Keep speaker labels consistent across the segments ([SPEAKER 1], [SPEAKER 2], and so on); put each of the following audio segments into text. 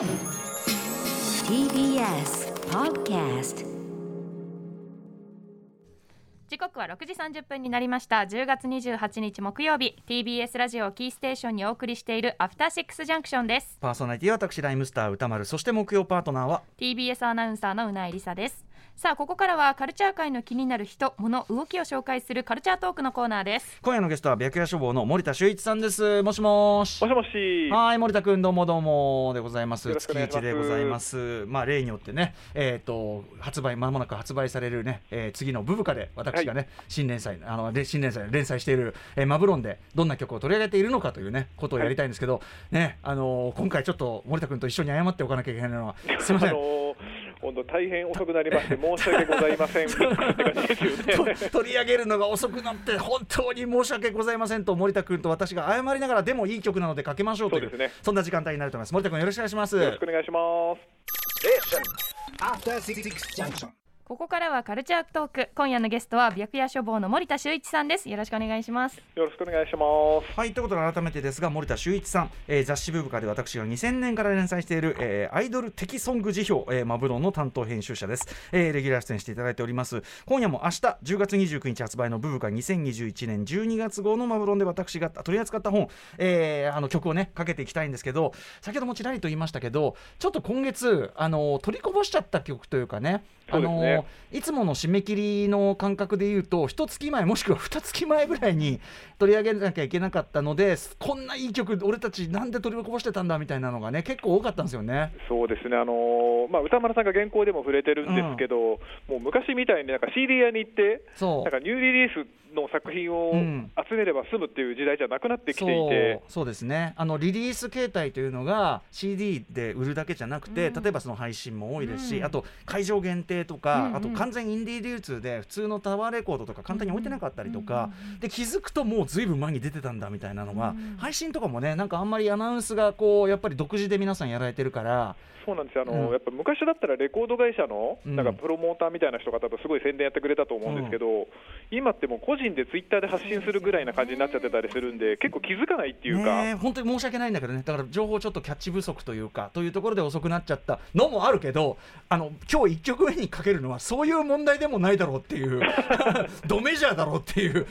[SPEAKER 1] TBS Podcast
[SPEAKER 2] 時刻は6時30分になりました。10月28日木曜日。TBS ラジオキーステーションにお送りしているアフターシックスジャンクションです。
[SPEAKER 3] パーソナリティは私ライムスター歌丸。そして木曜パートナーは
[SPEAKER 2] ？TBS アナウンサーのうないりさですさあここからはカルチャー界の気になる人物動きを紹介するカルチャートークのコーナーです。
[SPEAKER 3] 今夜のゲストは白夜処方の森田修一さんです。もしもし。
[SPEAKER 4] もしもし。
[SPEAKER 3] はい森田君どうもどうも。でございます。月一でございます。まあ例によってねえっ、と発売まもなく発売されるね、えー次のブブカで私がね、新連載あので新連載連載している、えーマブロンでどんな曲を取り上げているのかというねことをやりたいんですけど、ねあのー今回ちょっと森田君と一緒に謝っておかなきゃいけないのは すみません。
[SPEAKER 4] あのー本当大変遅くなりまして申し訳ございません。
[SPEAKER 3] 取り上げるのが遅くなって本当に申し訳ございませんと森田君と私が謝りながらでもいい曲なのでかけましょうという
[SPEAKER 4] そうですね。
[SPEAKER 3] そんな時間帯になると思います。森田君よろしくお願いします。
[SPEAKER 4] よろしくお願いします。
[SPEAKER 2] ここからはカルチャートーク。今夜のゲストは白夜処方の森田修一さんです。よろしくお願いします。
[SPEAKER 4] よろしくお願いします。
[SPEAKER 3] はいということで改めてですが森田修一さん、えー雑誌ブブカで私が2000年から連載している、えーアイドル的ソング辞表、えーマブロンの担当編集者です、えーレギュラー出演していただいております。今夜も明日10月29日発売のブブカ2021年12月号のマブロンで私が取り扱った本、えーあの曲をねかけていきたいんですけど先ほどもちらりと言いましたけどちょっと今月あの取りこぼしちゃった曲というかねあ
[SPEAKER 4] そうですね
[SPEAKER 3] のい。つもの締め切りの感覚で言うと一月前もしくは二月前ぐらいに取り上げなきゃいけなかったのでこんないい曲俺たちなんで取りこぼしてたんだみたいなのがね結構多かったんですよね。
[SPEAKER 4] そうですね。あのーまあ歌丸さんが原稿でも触れてるんですけど、もう昔みたいになんか CD 屋に行って。なんかニューリリースの作品を
[SPEAKER 3] うん。
[SPEAKER 4] 集めれば済むっていう時代じゃなくなってきていて、
[SPEAKER 3] そうそうですね。あのリリース形態というのが CD で売るだけじゃなくて、
[SPEAKER 2] うん。
[SPEAKER 3] 例えばその配信も多いですし、
[SPEAKER 2] うん。
[SPEAKER 3] あと会場限定とか、
[SPEAKER 2] うんうん
[SPEAKER 3] あと完全インディー流通で普通のタワーレコードとか簡単に置いてなかったりとか、で気づくともうずいぶん前に出てたんだみたいなのが、
[SPEAKER 2] うん
[SPEAKER 3] 配信とかもねなんかあんまりアナウンスがこうやっぱり独自で皆さんやられてるから。
[SPEAKER 4] そうなんですよ。あのー
[SPEAKER 3] うん
[SPEAKER 4] やっぱ昔だったらレコード会社の
[SPEAKER 3] うん。
[SPEAKER 4] なんかプロモーターみたいな人が多分すごい宣伝やってくれたと思うんですけど、今ってもう個人でツイッターで発信するぐらいな感じになっちゃってたりするんで、結構気づかないっていうか。
[SPEAKER 3] ねえ本当に申し訳ないんだけどね。だから情報ちょっとキャッチ不足というかというところで遅くなっちゃったのもあるけどあの今日1曲目にかけるのはそういう問題でもないだろうっていう ドメジャーだろうっていう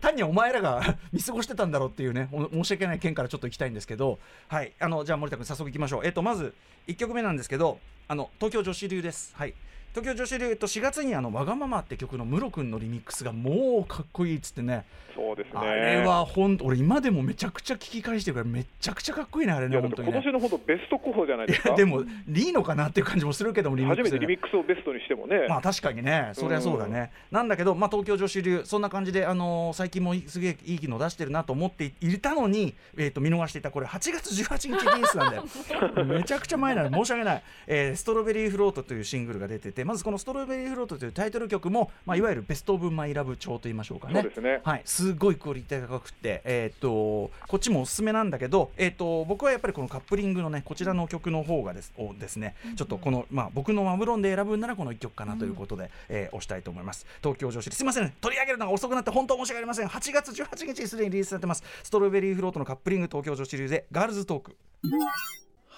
[SPEAKER 3] 単にお前らが見過ごしてたんだろうっていうね申し訳ない件からちょっと行きたいんですけどはいあのじゃあ森田君早速いきましょう。えっとまず1曲目なんですけどあの東京女子流です。はい。東京女子流、えっと、4月にあの「わがまま」って曲のムロ君のリミックスがもうかっこいいっつってね。
[SPEAKER 4] そうですね。
[SPEAKER 3] あれは本当俺今でもめちゃくちゃ聞き返してるからめちゃくちゃかっこいいねあれね本当にね。
[SPEAKER 4] 今年のほどベスト候補じゃないですか。
[SPEAKER 3] いやでもいいのかなっていう感じもするけどもリミックス
[SPEAKER 4] 初めてリミックスをベストにしてもね。
[SPEAKER 3] まあ確かにね。そりゃそうだね、なんだけど、まあ、東京女子流そんな感じで、あのー最近もすげえいいの出してるなと思っていたのに、えー、と見逃していたこれ8月18日リリースなんだよ。めちゃくちゃ前なの申し訳ない、えーストロベリーフロートというシングルが出ててまずこのストロベリーフロートというタイトル曲も、まあ、いわゆるベスト・オブ・マイ・ラブ調と言いましょうかね。
[SPEAKER 4] そうですね。
[SPEAKER 3] はい、すごいクオリティが高くて、えーっとこっちもおすすめなんだけど、えーっと僕はやっぱりこのカップリングのねこちらの曲の方がですをですね。ちょっとこの、まあ、僕のマブロンで選ぶんならこの1曲かなということで、えー押したいと思います。東京女子す。いません。取り上げるのが遅くなって本当申し訳ありません。8月18日にすでにリリースされてます。ストロベリーフロートのカップリング東京女子流でガールズトーク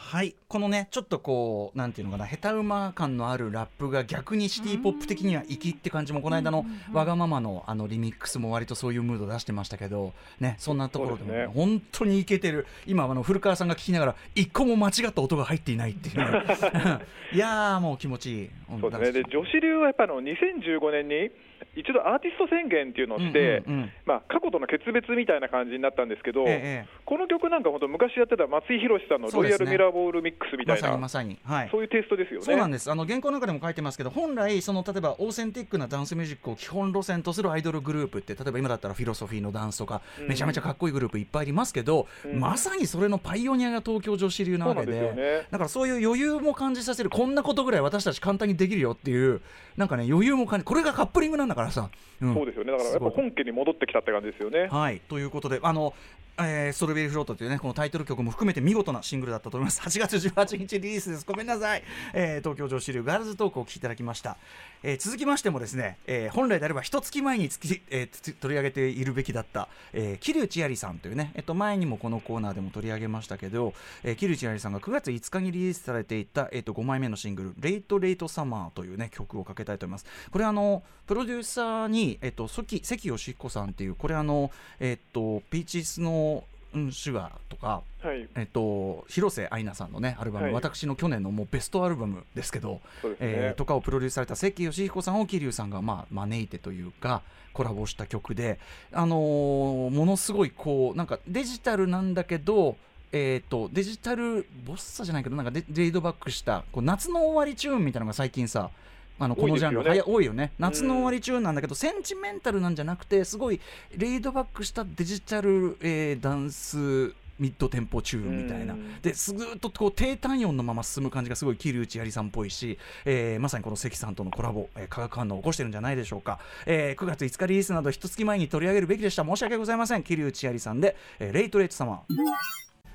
[SPEAKER 3] はい。このねちょっとこうなんていうのかな下手馬感のあるラップが逆にシティポップ的には粋って感じもこの間のわがままのあのリミックスも割とそういうムード出してましたけどねそんなところでも本当にいけてる。今あの古川さんが聞きながら一個も間違った音が入っていないっていうね。いやーもう気持ちいい
[SPEAKER 4] そうですね。で女子流はやっぱあの2015年に一度アーティスト宣言っていうのをして、
[SPEAKER 3] うんうんうん。
[SPEAKER 4] まあ過去との決別みたいな感じになったんですけど、
[SPEAKER 3] ええ
[SPEAKER 4] この曲なんか本当昔やってた松井宏さんのロイヤルミラーボールミックスみたいな、
[SPEAKER 3] まさにまさに。はい。
[SPEAKER 4] そういうテイストですよね。
[SPEAKER 3] そうなんです。あの原稿の中でも書いてますけど本来その例えばオーセンティックなダンスミュージックを基本路線とするアイドルグループって例えば今だったらフィロソフィーのダンスとか、
[SPEAKER 4] うん。
[SPEAKER 3] めちゃめちゃかっこいいグループいっぱいありますけど、
[SPEAKER 4] うん。
[SPEAKER 3] まさにそれのパイオニアが東京女子流。なわけで
[SPEAKER 4] でね。
[SPEAKER 3] だからそういう余裕も感じさせるこんなことぐらい私たち簡単にできるよっていうなんかね余裕も感じこれがカップリングなんだからさ、ん
[SPEAKER 4] そうですよね。だからやっぱ本家に戻ってきたって感じですよね。
[SPEAKER 3] はいということであのえーストロベリーフロートというねこのタイトル曲も含めて見事なシングルだったと思います。8月18日リリースです。ごめんなさい、えー東京女子流ガールズトークをお聴きいただきました、えー続きましてもですね、えー本来であれば一月前につき、えーつ取り上げているべきだった、えー、桐生千有さんというね、えっと前にもこのコーナーでも取り上げましたけど、えー、桐生千有さんが9月5日にリリースされていた、えっと5枚目のシングル「レイト・レイト・サマー」というね曲をかけたいと思います。これあのプロデューサーに、えっと、関関義彦さんっていうこれあのえっとピーチスのうん、シュガーとか、
[SPEAKER 4] はい、
[SPEAKER 3] えっと、広瀬アイナさんのねアルバム、
[SPEAKER 4] はい
[SPEAKER 3] 私の去年のもうベストアルバムですけど、
[SPEAKER 4] ね。
[SPEAKER 3] えーとかをプロデュースされた関義彦さんを桐生さんが、まあ、招いてというかコラボした曲で、あのーものすごいこうなんかデジタルなんだけど、えー、とデジタルボッサじゃないけどなんかデレイドバックしたこう夏の終わりチューンみたいなのが最近さあのこのジャンル。はや多いよね。夏の終わりチューンなんだけど、センチメンタルなんじゃなくてすごいレイドバックしたデジタル、えーダンスミッドテンポチューンみたいな。
[SPEAKER 4] うん。
[SPEAKER 3] ですずっとこう低単音のまま進む感じがすごい桐生千有さんっぽいし、えーまさにこの関さんとのコラボ、えー化学反応を起こしてるんじゃないでしょうか、えー9月5日リリースなど一月前に取り上げるべきでした。申し訳ございません。桐生千有さんで、えーレイトレイトサマー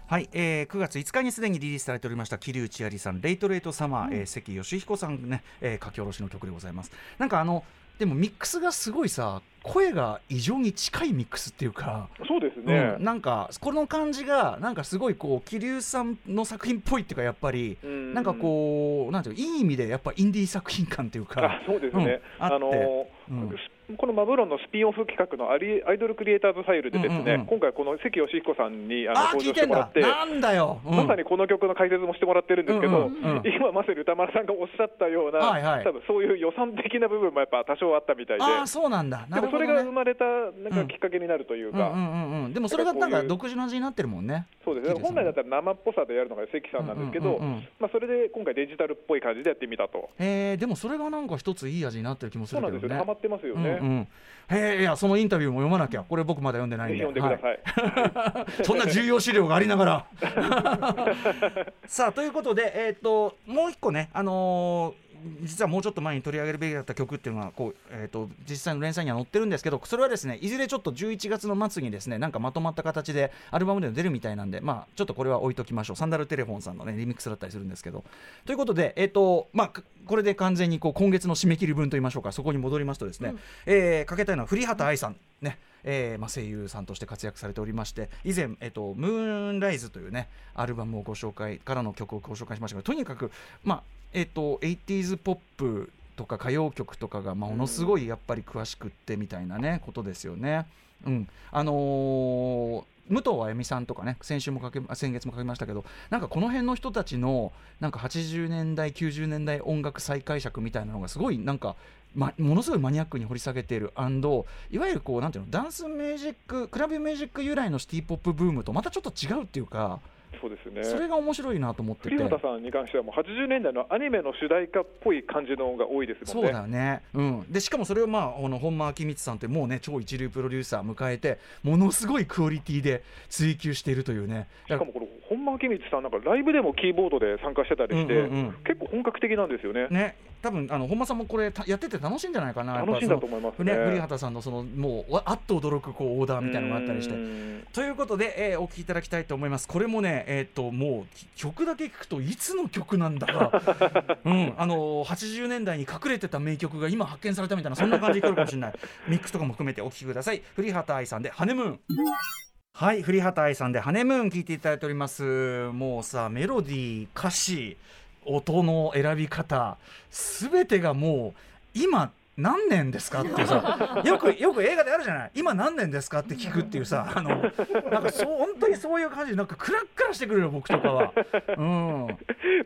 [SPEAKER 3] はい、えー9月5日にすでにリリースされておりました桐生千有さん「レイトレイトサマー」えー関義彦さんね、えー書き下ろしの曲でございます。なんかあのでもミックスがすごいさ声が異常に近いミックスっていうか。
[SPEAKER 4] そうですね。
[SPEAKER 3] うん、なんかこの感じがなんかすごいこう桐生さんの作品っぽいっていうかやっぱり。
[SPEAKER 4] うん。
[SPEAKER 3] なんかこうなんていうのいい意味でやっぱインディー作品感っていうか。
[SPEAKER 4] あそうですね、
[SPEAKER 3] うん。あ
[SPEAKER 4] あの
[SPEAKER 3] うん。
[SPEAKER 4] このマブロンのスピンオフ企画のアリアイドルクリエイターズファイルでですね、
[SPEAKER 3] うんうんうん。
[SPEAKER 4] 今回この関義彦さんにあの
[SPEAKER 3] あ
[SPEAKER 4] 登
[SPEAKER 3] 聞いてんだ。
[SPEAKER 4] 場してもらって。
[SPEAKER 3] なんだよ、うん。
[SPEAKER 4] まさにこの曲の解説もしてもらってるんですけど、
[SPEAKER 3] うんうんうん。
[SPEAKER 4] 今まさに歌丸さんがおっしゃったような、
[SPEAKER 3] はいはい。
[SPEAKER 4] 多分そういう予算的な部分もやっぱ多少あったみたいで、
[SPEAKER 3] ああそうなんだ。なるほど、ね、
[SPEAKER 4] でもそれが生まれたなんかきっかけになるというか、
[SPEAKER 3] でもそれがなんか独自の味になってるもんね。
[SPEAKER 4] そうです。ね、本来だったら生っぽさでやるのが関さんなんですけど、まあ、それで今回デジタルっぽい感じでやってみたと。
[SPEAKER 3] えー、でもそれがなんか一ついい味になってる気もす
[SPEAKER 4] そう
[SPEAKER 3] るけどね。
[SPEAKER 4] なんですよ。ね、ハマってますよね。
[SPEAKER 3] うんうん、いやそのインタビューも読まなきゃ。これ僕まだ読んでないんで。
[SPEAKER 4] 読んでください。
[SPEAKER 3] はい。そんな重要資料がありながら。さあということでえっ、ともう一個ねあのー実はもうちょっと前に取り上げるべきだった曲っていうのがこう、えー、と実際の連載には載ってるんですけどそれはですねいずれちょっと11月の末にですねなんかまとまった形でアルバムでも出るみたいなんでまあちょっとこれは置いときましょう。サンダルテレフォンさんのねリミックスだったりするんですけど。ということでえっ、とまあかこれで完全にこう今月の締め切り分といいましょうか。そこに戻りますとですね、えーかけたいのは栗畑愛さんね。えーまあ、声優さんとして活躍されておりまして以前、えっと「ムーンライズ」というねアルバムをご紹介からの曲をご紹介しましたがとにかく、まあえっと 80s ポップとか歌謡曲とかがまあものすごいやっぱり詳しくってみたいなねことですよね。うん、あのー武藤あゆみさんとかね先週もかけあ先月もかけましたけどなんかこの辺の人たちのなんか80年代90年代音楽再解釈みたいなのがすごいなんか、ま、ものすごいマニアックに掘り下げているいわゆるこうなんていうのダンスミュージッククラブミュージック由来のシティ・ポップブームとまたちょっと違うっていうか
[SPEAKER 4] そうですね。
[SPEAKER 3] それが面白いなと思ってて。
[SPEAKER 4] 栗畑さんに関してはもう80年代のアニメの主題歌っぽい感じのが多いですもんね。
[SPEAKER 3] そうだよね、うん、でしかもそれを、まあ、あの本間明光さんってもうね超一流プロデューサー迎えてものすごいクオリティで追求しているというね。
[SPEAKER 4] しかもこの本間明光さんなんかライブでもキーボードで参加してたりして、
[SPEAKER 3] うんうんうん。
[SPEAKER 4] 結構本格的なんですよね。
[SPEAKER 3] ね多分あの本間さんもこれたやってて楽しいんじゃないかな
[SPEAKER 4] 楽しいんだと思いますね
[SPEAKER 3] その栗畑さんのそのもうわあっと驚くこうオーダーみたいなのがあったりして
[SPEAKER 4] うん
[SPEAKER 3] ということで、えーお聴きいただきたいと思います。これもね、えっ、と、もうき曲だけ聞くといつの曲なんだか、うん、あのー、80年代に隠れてた名曲が今発見されたみたいな、そんな感じに来るかもしれない。ミックスとかも含めてお聴きください。栗畑愛さんで、ハネムーン。はい、栗畑愛さんで、ハネムーン聴いていただいております。もうさ、メロディー、歌詞、音の選び方、すべてがもう、今、何年ですか？っていうさよくよく映画であるじゃない今何年ですか？って聞くっていうさあのなんかそう本当にそういう感じでなんかクラッカラしてくるよ僕とかは。うん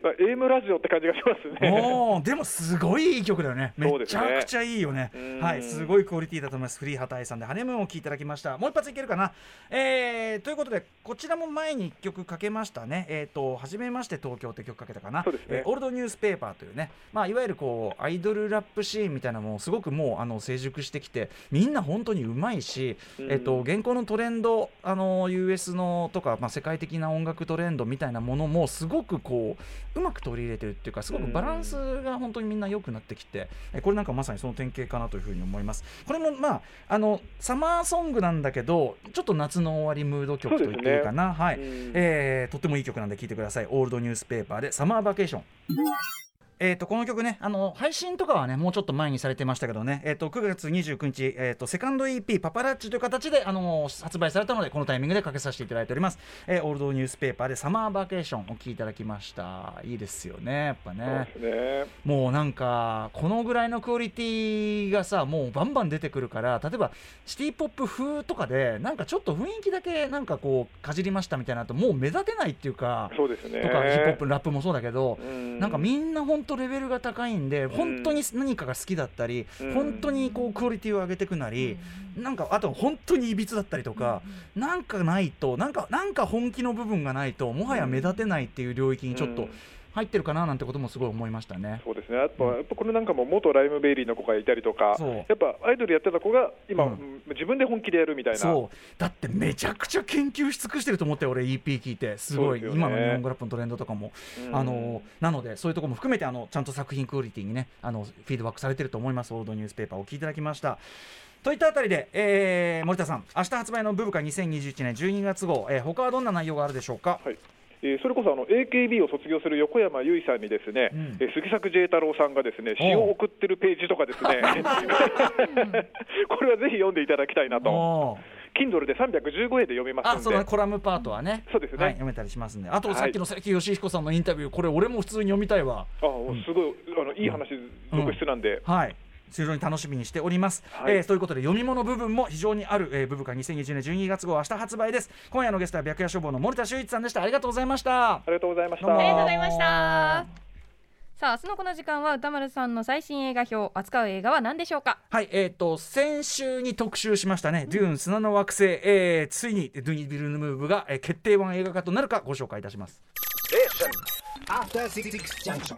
[SPEAKER 4] まあ、エイムラジオって感じがしますね。
[SPEAKER 3] でもすごいいい曲だよね。めちゃくちゃいいよね。
[SPEAKER 4] うん
[SPEAKER 3] はい、すごいクオリティだと思います。フリー畑井さんでハネムーンを聴いていただきました。もう一発いけるかな？えー、ということで、こちらも前に一曲かけましたね。えっ、と、はじめまして東京って曲かけたかな？
[SPEAKER 4] ね
[SPEAKER 3] えーオールドニュースペーパーというね、まあ、いわゆるこう、アイドルラップシーンみたいなものをすごくもうあの成熟してきてみんな本当にうまいし、
[SPEAKER 4] うん。
[SPEAKER 3] えっと、現行のトレンドあの US のとか、まあ、世界的な音楽トレンドみたいなものもすごくこううまく取り入れてるっていうかすごくバランスが本当にみんな良くなってきて、えこれなんかまさにその典型かなというふうに思います。これもまああのサマーソングなんだけどちょっと夏の終わりムード曲と言っていいかな、はい、
[SPEAKER 4] うん。
[SPEAKER 3] えーとってもいい曲なんで聴いてください。オールドニュースペーパーでサマーバケーションえー、とこの曲ねあの配信とかはねもうちょっと前にされてましたけどね、えー、と9月29日、えー、とセカンド EP「パパラッチ」という形で、あのー発売されたのでこのタイミングでかけさせていただいております、えーオールドニュースペーパーで「サマーバケーション」お聴きいただきました。いいですよねやっぱね。
[SPEAKER 4] ね。
[SPEAKER 3] もうなんかこのぐらいのクオリティがさもうバンバン出てくるから例えばシティ・ポップ風とかでなんかちょっと雰囲気だけなんかこうかじりましたみたいなのともう目立てないっていうか
[SPEAKER 4] そうですね。
[SPEAKER 3] とかヒップホップラップもそうだけど、
[SPEAKER 4] うん。
[SPEAKER 3] なんかみんな本当レベルが高いんで本当に何かが好きだったり、
[SPEAKER 4] うん。
[SPEAKER 3] 本当にこうクオリティを上げていくなり、なんかあと本当にいびつだったりとか、なんかないとなんかなんか本気の部分がないともはや目立てないっていう領域にちょっと
[SPEAKER 4] うん
[SPEAKER 3] 入ってるかななんてこともすごい思いましたね。
[SPEAKER 4] そうですね、やっぱやっぱこれなんかも元ライムベイリーの子がいたりとか、やっぱアイドルやってた子が今、
[SPEAKER 3] うん。
[SPEAKER 4] うん自分で本気でやるみたいな、
[SPEAKER 3] そう。だってめちゃくちゃ研究し尽くしてると思って俺 EP 聞いて。すごい、
[SPEAKER 4] ね。
[SPEAKER 3] 今の日本語ラップのトレンドとかも、
[SPEAKER 4] うん。
[SPEAKER 3] あのなのでそういうところも含めてあのちゃんと作品クオリティにねあのフィードバックされてると思います。オールドニュースペーパーをお聞きいただきました。といったあたりで、えー森田さん明日発売のブブカ2021年12月号、えー他はどんな内容があるでしょうか？
[SPEAKER 4] はいえーそれこそあの AKB を卒業する横山由依さんにですね、
[SPEAKER 3] うん。
[SPEAKER 4] えー杉作 J 太郎さんがですね詩を送ってるページとかですね。これはぜひ読んでいただきたいなと。Kindle で315円で読めます
[SPEAKER 3] あその
[SPEAKER 4] んで
[SPEAKER 3] コラムパートはね、
[SPEAKER 4] そうですね。
[SPEAKER 3] はい、読めたりしますんで。あと
[SPEAKER 4] はい。
[SPEAKER 3] さっきの関義彦さんのインタビューこれ俺も普通に読みたいわ。
[SPEAKER 4] あすごいあのいい話続出なんで、
[SPEAKER 3] はい非常に楽しみにしております、
[SPEAKER 4] はい。
[SPEAKER 3] えーということで読み物部分も非常にある、えー、ブブカ2020年12月号明日発売です。今夜のゲストは白夜消防の森田修一さんでした。ありがとうございました。
[SPEAKER 4] ありがとうございました。
[SPEAKER 2] ありがとうございました。さあ明日のこの時間は歌丸さんの最新映画表扱う映画は何でしょうか？
[SPEAKER 3] はいえっ、と先週に特集しましたね、デューン砂の惑星、えーついにドゥニ・ビルヌムーブが、えー決定版映画化となるかご紹介いたします。
[SPEAKER 5] After Six Junction.